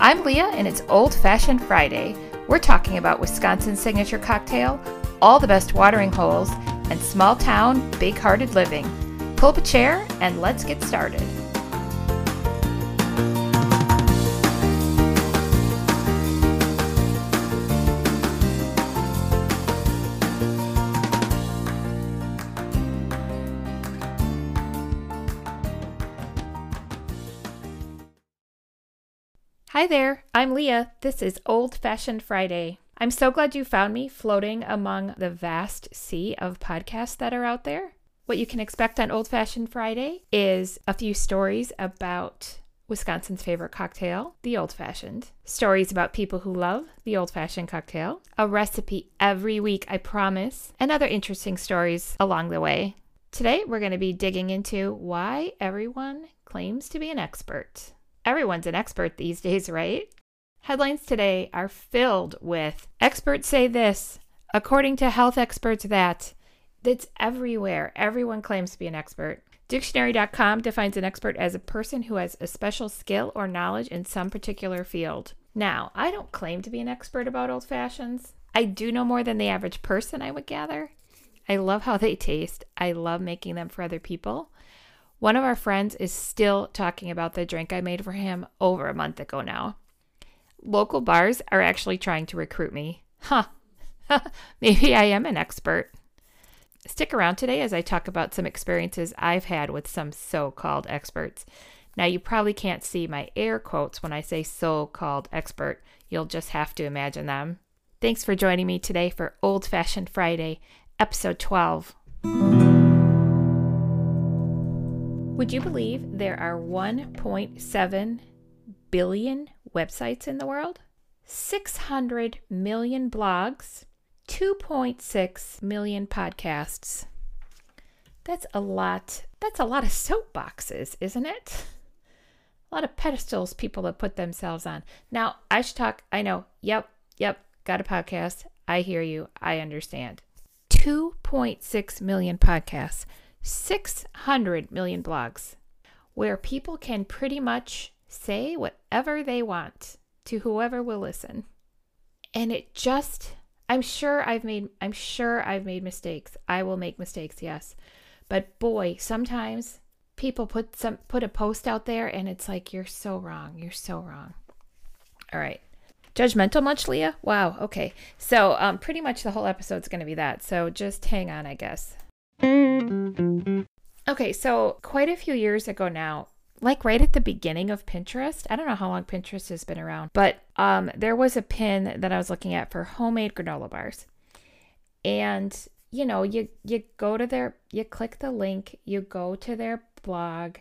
I'm Leah, and it's Old Fashioned Friday. We're talking about Wisconsin's signature cocktail, all the best watering holes, and small town, big hearted living. Pull up a chair and let's get started. Hi there, I'm Leah. This is Old Fashioned Friday. I'm so glad you found me floating among the vast sea of podcasts that are out there. What you can expect on Old Fashioned Friday is a few stories about Wisconsin's favorite cocktail, the old fashioned, stories about people who love the old fashioned cocktail, a recipe every week, I promise, and other interesting stories along the way. Today, we're going to be digging into why everyone claims to be an expert. Everyone's an expert these days, right? Headlines today are filled with experts say this, according to health experts that. That's everywhere. Everyone claims to be an expert. Dictionary.com defines an expert as a person who has a special skill or knowledge in some particular field. Now, I don't claim to be an expert about old fashions. I do know more than the average person, I would gather. I love how they taste. I love making them for other people. One of our friends is still talking about the drink I made for him over a month ago now. Local bars are actually trying to recruit me. Huh. Maybe I am an expert. Stick around today as I talk about some experiences I've had with some so called experts. Now, you probably can't see my air quotes when I say so called expert. You'll just have to imagine them. Thanks for joining me today for Old Fashioned Friday, episode 12. Would you believe there are 1.7 billion websites in the world? 600 million blogs, 2.6 million podcasts. That's a lot. That's a lot of soapboxes, isn't it? A lot of pedestals people have put themselves on. Now, I should talk. I know. Yep. Yep. Got a podcast. I hear you. I understand. 2.6 million podcasts. 600 million blogs where people can pretty much say whatever they want to whoever will listen. And it just I'm sure I've made I'm sure I've made mistakes. I will make mistakes, yes. But boy, sometimes people put some put a post out there and it's like you're so wrong. You're so wrong. All right. Judgmental much, Leah? Wow. Okay. So, um pretty much the whole episode's going to be that. So, just hang on, I guess. Okay, so quite a few years ago now, like right at the beginning of Pinterest, I don't know how long Pinterest has been around, but um, there was a pin that I was looking at for homemade granola bars. And you know, you you go to their you click the link, you go to their blog.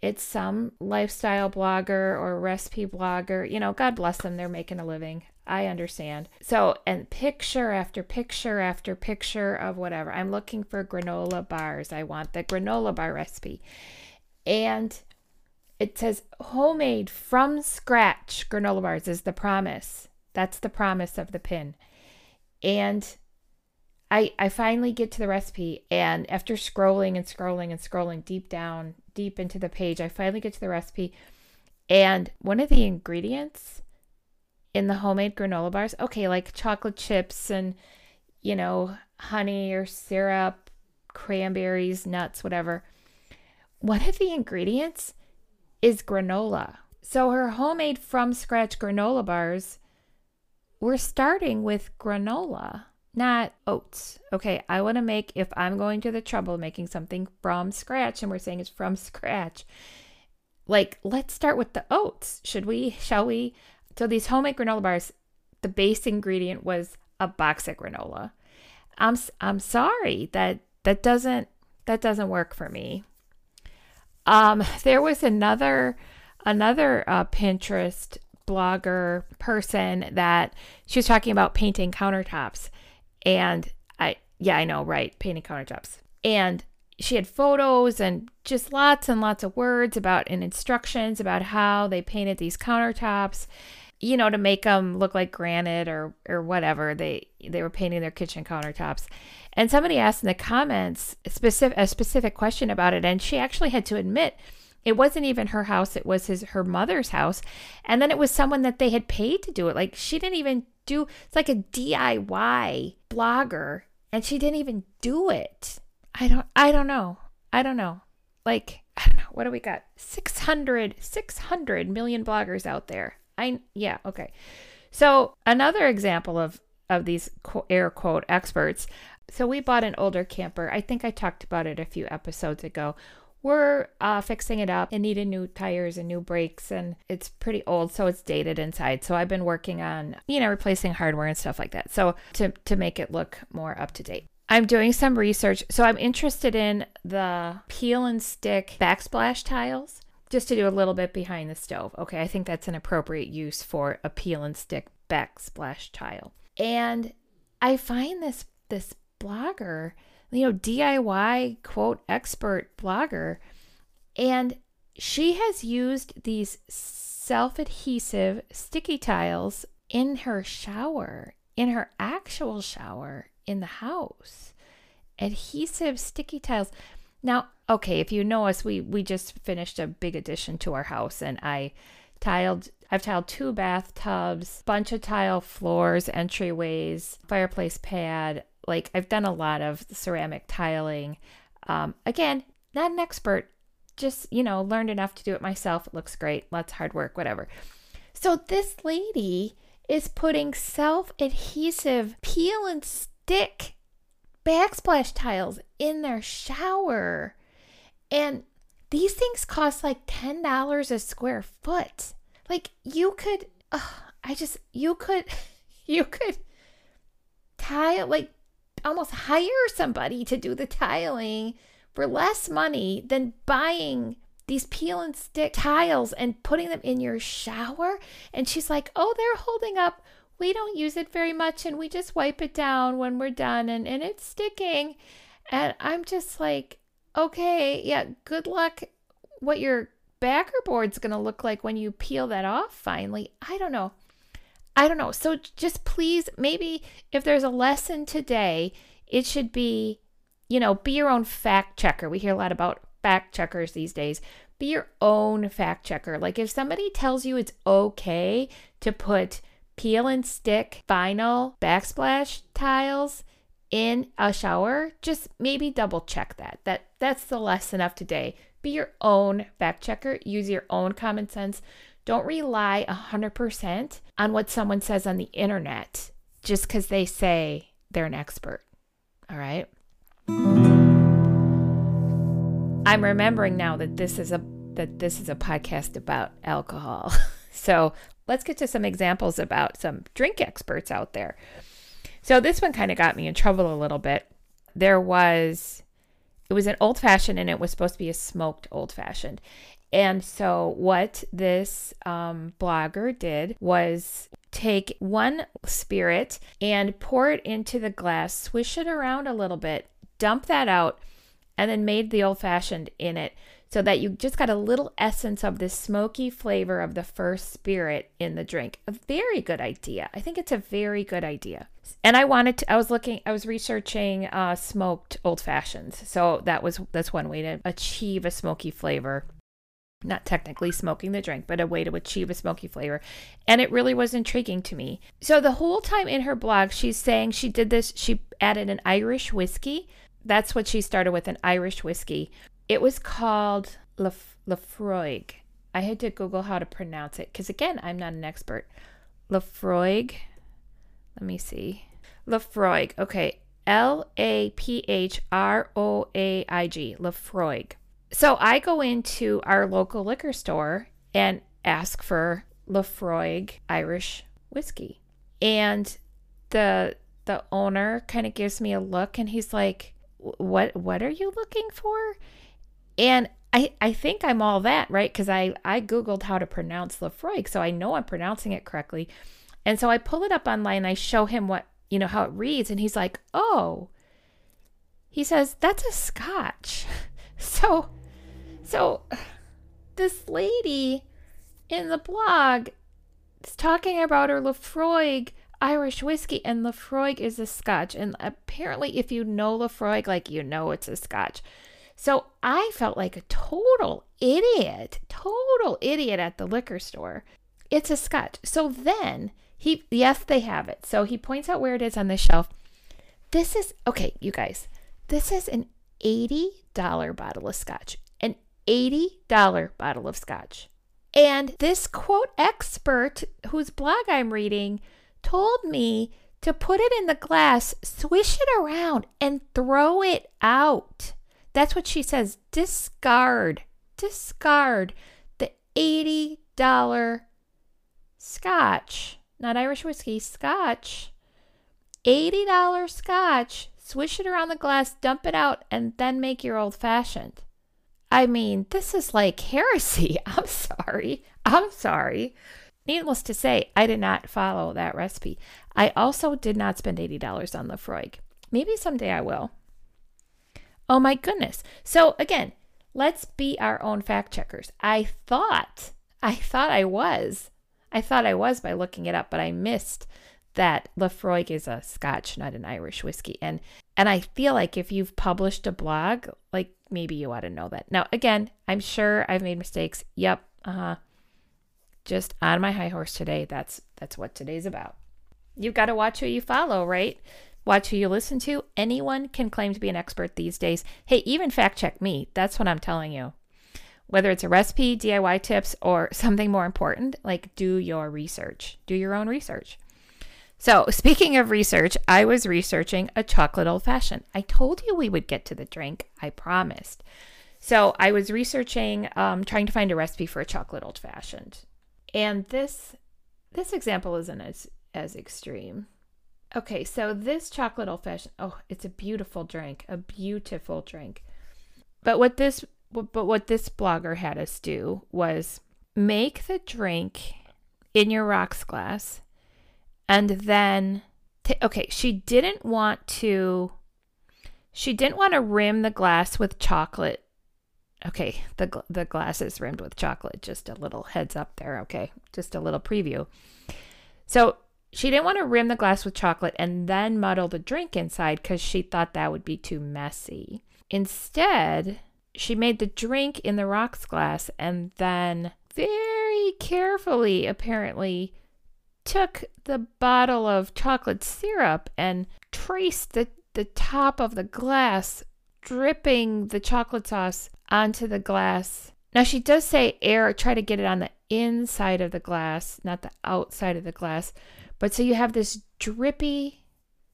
It's some lifestyle blogger or recipe blogger. You know, God bless them, they're making a living. I understand. So, and picture after picture after picture of whatever. I'm looking for granola bars. I want the granola bar recipe. And it says homemade from scratch granola bars is the promise. That's the promise of the pin. And I I finally get to the recipe and after scrolling and scrolling and scrolling deep down, deep into the page, I finally get to the recipe and one of the ingredients in the homemade granola bars. Okay, like chocolate chips and, you know, honey or syrup, cranberries, nuts, whatever. One of the ingredients is granola. So her homemade from scratch granola bars, we're starting with granola, not oats. Okay, I want to make, if I'm going to the trouble of making something from scratch and we're saying it's from scratch, like let's start with the oats. Should we? Shall we? So these homemade granola bars, the base ingredient was a box of granola. I'm I'm sorry that that doesn't that doesn't work for me. Um, there was another another uh, Pinterest blogger person that she was talking about painting countertops, and I yeah I know right painting countertops, and she had photos and just lots and lots of words about and instructions about how they painted these countertops you know to make them look like granite or or whatever they they were painting their kitchen countertops and somebody asked in the comments specific a specific question about it and she actually had to admit it wasn't even her house, it was his her mother's house. And then it was someone that they had paid to do it. Like she didn't even do it's like a DIY blogger and she didn't even do it. I don't I don't know. I don't know. Like I don't know. What do we got? 600 600 million bloggers out there. I yeah, okay. So, another example of of these air quote experts. So we bought an older camper. I think I talked about it a few episodes ago. We're uh, fixing it up. It needed new tires and new brakes, and it's pretty old, so it's dated inside. So I've been working on, you know, replacing hardware and stuff like that. So to to make it look more up to date. I'm doing some research. So I'm interested in the peel and stick backsplash tiles just to do a little bit behind the stove. Okay, I think that's an appropriate use for a peel and stick backsplash tile. And I find this this blogger, you know, DIY quote expert blogger, and she has used these self-adhesive sticky tiles in her shower, in her actual shower in the house. Adhesive sticky tiles. Now, okay, if you know us, we we just finished a big addition to our house and I tiled I've tiled two bathtubs, bunch of tile floors, entryways, fireplace pad. Like I've done a lot of ceramic tiling. Um, again, not an expert, just you know, learned enough to do it myself. It looks great. Lots of hard work, whatever. So this lady is putting self-adhesive peel and stick backsplash tiles in their shower. And these things cost like $10 a square foot. Like you could I just you could you could tile like almost hire somebody to do the tiling for less money than buying these peel and stick tiles and putting them in your shower. And she's like, Oh, they're holding up. We don't use it very much and we just wipe it down when we're done and, and it's sticking. And I'm just like, okay, yeah, good luck what your backer board's going to look like when you peel that off finally. I don't know. I don't know. So just please, maybe if there's a lesson today, it should be, you know, be your own fact checker. We hear a lot about fact checkers these days. Be your own fact checker. Like if somebody tells you it's okay to put peel and stick vinyl backsplash tiles in a shower, just maybe double check that. That that's the lesson of today. Be your own fact checker, use your own common sense. Don't rely 100% on what someone says on the internet just cuz they say they're an expert. All right? I'm remembering now that this is a that this is a podcast about alcohol. so, let's get to some examples about some drink experts out there. So this one kind of got me in trouble a little bit. There was, it was an old fashioned and it was supposed to be a smoked old fashioned. And so what this um, blogger did was take one spirit and pour it into the glass, swish it around a little bit, dump that out, and then made the old fashioned in it so that you just got a little essence of the smoky flavor of the first spirit in the drink. A very good idea. I think it's a very good idea. And I wanted to, I was looking, I was researching uh, smoked old fashions. So that was, that's one way to achieve a smoky flavor. Not technically smoking the drink, but a way to achieve a smoky flavor. And it really was intriguing to me. So the whole time in her blog, she's saying she did this, she added an Irish whiskey. That's what she started with an Irish whiskey it was called Laphroaig. I had to Google how to pronounce it because, again, I'm not an expert. Laphroaig. Let me see. Laphroaig. Okay. L A P H R O A I G. Laphroaig. So I go into our local liquor store and ask for Laphroaig Irish whiskey. And the the owner kind of gives me a look and he's like, "What what are you looking for?" And I, I think I'm all that, right? Because I, I Googled how to pronounce Laphroaig, so I know I'm pronouncing it correctly. And so I pull it up online, I show him what, you know, how it reads, and he's like, oh, he says, that's a scotch. So, so this lady in the blog is talking about her Laphroaig Irish whiskey, and Laphroaig is a scotch. And apparently, if you know Laphroaig, like you know it's a scotch. So I felt like a total idiot, total idiot at the liquor store. It's a scotch. So then he, yes, they have it. So he points out where it is on the shelf. This is, okay, you guys, this is an $80 bottle of scotch, an $80 bottle of scotch. And this quote expert whose blog I'm reading told me to put it in the glass, swish it around, and throw it out. That's what she says. Discard, discard the $80 scotch, not Irish whiskey, scotch. $80 scotch, swish it around the glass, dump it out, and then make your old fashioned. I mean, this is like heresy. I'm sorry. I'm sorry. Needless to say, I did not follow that recipe. I also did not spend $80 on Laphroaig. Maybe someday I will. Oh my goodness. So again, let's be our own fact checkers. I thought, I thought I was. I thought I was by looking it up, but I missed that Laphroaig is a Scotch, not an Irish whiskey. And and I feel like if you've published a blog, like maybe you ought to know that. Now, again, I'm sure I've made mistakes. Yep. Uh-huh. Just on my high horse today. That's that's what today's about. You've got to watch who you follow, right? Watch who you listen to. Anyone can claim to be an expert these days. Hey, even fact check me. That's what I'm telling you. Whether it's a recipe, DIY tips, or something more important, like do your research. Do your own research. So, speaking of research, I was researching a chocolate old fashioned. I told you we would get to the drink, I promised. So, I was researching, um, trying to find a recipe for a chocolate old fashioned. And this this example isn't as as extreme. Okay, so this chocolate old fashioned, oh, it's a beautiful drink, a beautiful drink. But what this but what this blogger had us do was make the drink in your rocks glass and then t- okay, she didn't want to she didn't want to rim the glass with chocolate. Okay, the the glass is rimmed with chocolate. Just a little heads up there, okay? Just a little preview. So she didn't want to rim the glass with chocolate and then muddle the drink inside because she thought that would be too messy. Instead, she made the drink in the rocks glass and then very carefully, apparently, took the bottle of chocolate syrup and traced the, the top of the glass, dripping the chocolate sauce onto the glass. Now, she does say air, try to get it on the inside of the glass, not the outside of the glass. But so you have this drippy,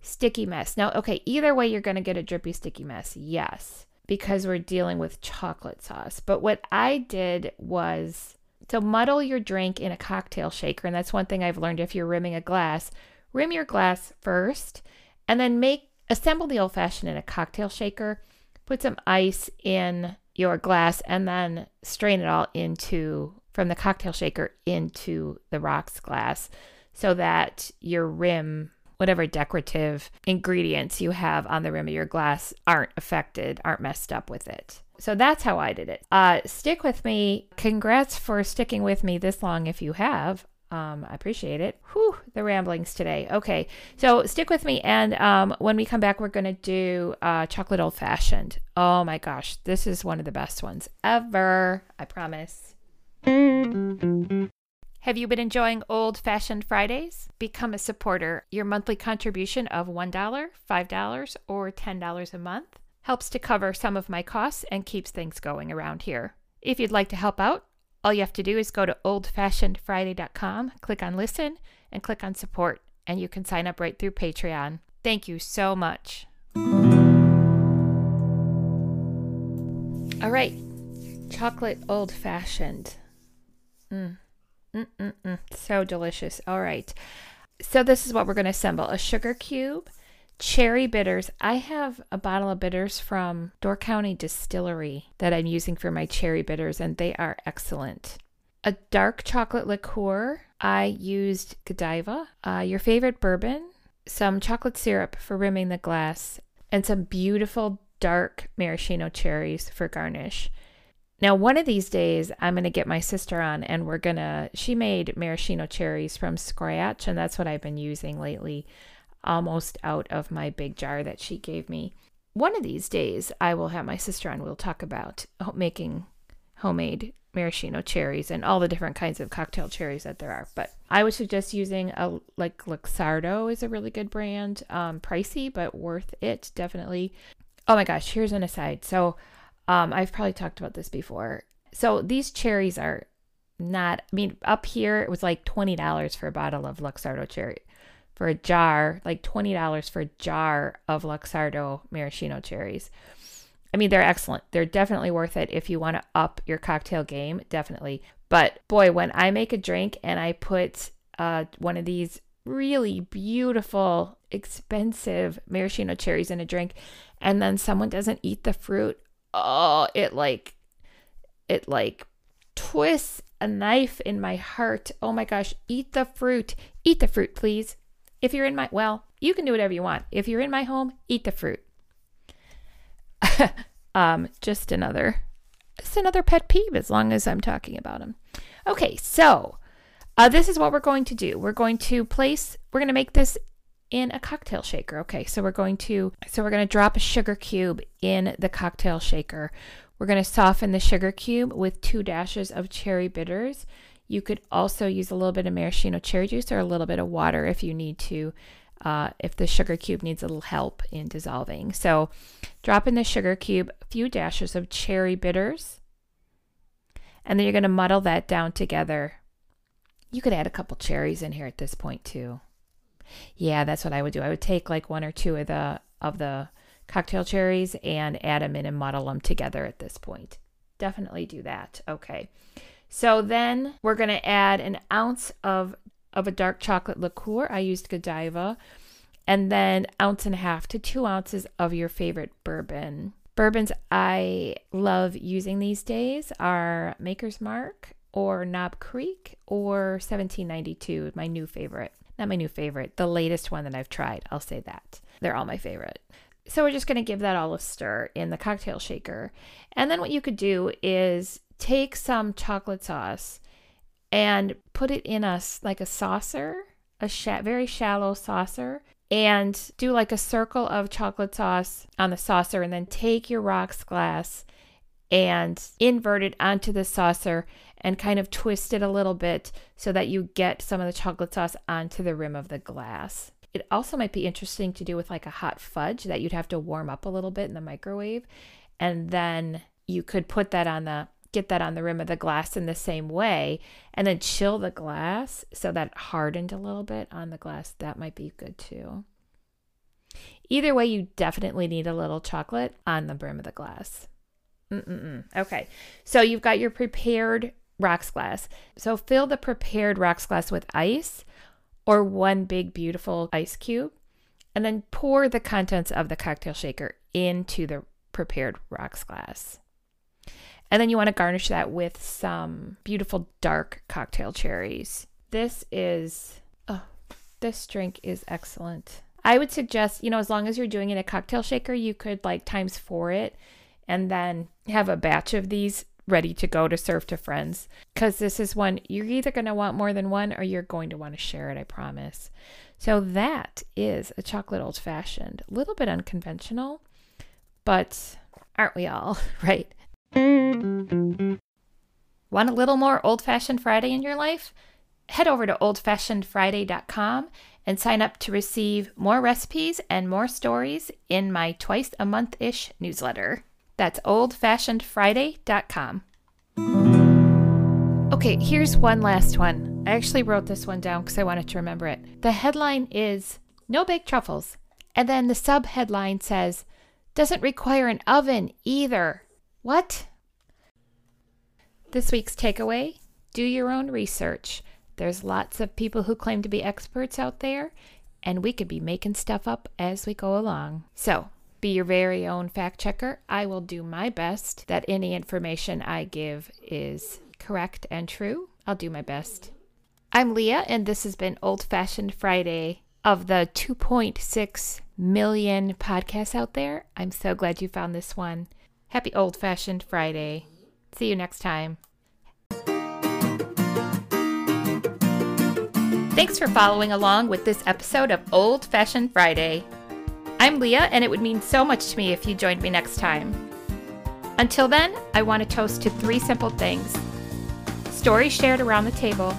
sticky mess. Now, okay, either way, you're going to get a drippy, sticky mess. Yes, because we're dealing with chocolate sauce. But what I did was to muddle your drink in a cocktail shaker. And that's one thing I've learned if you're rimming a glass. Rim your glass first and then make assemble the old fashioned in a cocktail shaker. Put some ice in your glass and then strain it all into from the cocktail shaker into the rocks glass so that your rim, whatever decorative ingredients you have on the rim of your glass, aren't affected, aren't messed up with it. So that's how I did it. Uh, stick with me. Congrats for sticking with me this long if you have. Um, I appreciate it. Whew, the ramblings today. Okay, so stick with me, and um, when we come back, we're gonna do uh, chocolate old fashioned. Oh my gosh, this is one of the best ones ever. I promise. Have you been enjoying Old Fashioned Fridays? Become a supporter. Your monthly contribution of $1, $5, or $10 a month helps to cover some of my costs and keeps things going around here. If you'd like to help out, all you have to do is go to oldfashionedfriday.com, click on listen, and click on support, and you can sign up right through Patreon. Thank you so much. All right, chocolate old fashioned. Mm. Mm-mm-mm. So delicious. All right. So this is what we're going to assemble. A sugar cube, cherry bitters. I have a bottle of bitters from Door County Distillery that I'm using for my cherry bitters, and they are excellent. A dark chocolate liqueur. I used Godiva. Uh, your favorite bourbon. Some chocolate syrup for rimming the glass, and some beautiful dark maraschino cherries for garnish. Now, one of these days, I'm going to get my sister on and we're going to. She made maraschino cherries from scratch, and that's what I've been using lately, almost out of my big jar that she gave me. one of these days, I will have my sister on. We'll talk about making homemade maraschino cherries and all the different kinds of cocktail cherries that there are. But I would suggest using a like Luxardo is a really good brand. Um, pricey but worth it definitely. Oh my gosh, here's an aside. So um, I've probably talked about this before. So these cherries are not. I mean, up here it was like twenty dollars for a bottle of Luxardo cherry. For a jar, like twenty dollars for a jar of Luxardo maraschino cherries. I mean, they're excellent. They're definitely worth it if you want to up your cocktail game, definitely. But boy, when I make a drink and I put uh, one of these really beautiful, expensive maraschino cherries in a drink, and then someone doesn't eat the fruit, oh, it like, it like twists a knife in my heart. Oh my gosh, eat the fruit. Eat the fruit, please. If you're in my, well, you can do whatever you want. If you're in my home, eat the fruit. um, just another, just another pet peeve as long as I'm talking about them. Okay, so uh, this is what we're going to do. We're going to place, we're going to make this in a cocktail shaker. Okay, so we're going to, so we're going to drop a sugar cube in the cocktail shaker. We're going to soften the sugar cube with two dashes of cherry bitters. You could also use a little bit of maraschino cherry juice or a little bit of water if you need to uh, if the sugar cube needs a little help in dissolving. So drop in the sugar cube a few dashes of cherry bitters, and then you're going to muddle that down together. You could add a couple cherries in here at this point too. Yeah, that's what I would do. I would take like one or two of the of the cocktail cherries and add them in and muddle them together at this point. Definitely do that. Okay. So then we're going to add an ounce of of a dark chocolate liqueur. I used Godiva. And then ounce and a half to two ounces of your favorite bourbon. Bourbons I love using these days are Maker's Mark or Knob Creek or 1792, my new favorite. Not my new favorite, the latest one that I've tried. I'll say that. They're all my favorite. So we're just going to give that all a stir in the cocktail shaker. And then what you could do is take some chocolate sauce and put it in a like a saucer, a sh- very shallow saucer, and do like a circle of chocolate sauce on the saucer, and then take your rocks glass and invert it onto the saucer and kind of twist it a little bit so that you get some of the chocolate sauce onto the rim of the glass. It also might be interesting to do with like a hot fudge that you'd have to warm up a little bit in the microwave. And then you could put that on the get that on the rim of the glass in the same way and then chill the glass so that it hardened a little bit on the glass. That might be good too. Either way, you definitely need a little chocolate on the brim of the glass. Mm-mm-mm. Okay, so you've got your prepared rocks glass. So fill the prepared rocks glass with ice or one big, beautiful ice cube, and then pour the contents of the cocktail shaker into the prepared rocks glass. And then you want to garnish that with some beautiful dark cocktail cherries. This is, oh, this drink is excellent. I would suggest, you know, as long as you're doing it in a cocktail shaker, you could like times four it and then have a batch of these ready to go to serve to friends. Because this is one you're either going to want more than one or you're going to want to share it, I promise. So that is a chocolate old fashioned. A little bit unconventional, but aren't we all, right? Want a little more Old Fashioned Friday in your life? Head over to oldfashionedfriday.com and sign up to receive more recipes and more stories in my twice a month ish newsletter. That's oldfashionedfriday.com. Okay, here's one last one. I actually wrote this one down because I wanted to remember it. The headline is No Baked Truffles. And then the sub headline says, Doesn't require an oven either. What? This week's takeaway do your own research. There's lots of people who claim to be experts out there, and we could be making stuff up as we go along. So, be your very own fact checker. I will do my best that any information I give is correct and true. I'll do my best. I'm Leah, and this has been Old Fashioned Friday. Of the 2.6 million podcasts out there, I'm so glad you found this one. Happy Old Fashioned Friday. See you next time. Thanks for following along with this episode of Old Fashioned Friday. I'm Leah, and it would mean so much to me if you joined me next time. Until then, I want to toast to three simple things stories shared around the table,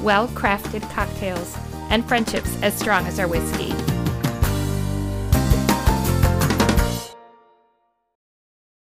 well crafted cocktails, and friendships as strong as our whiskey.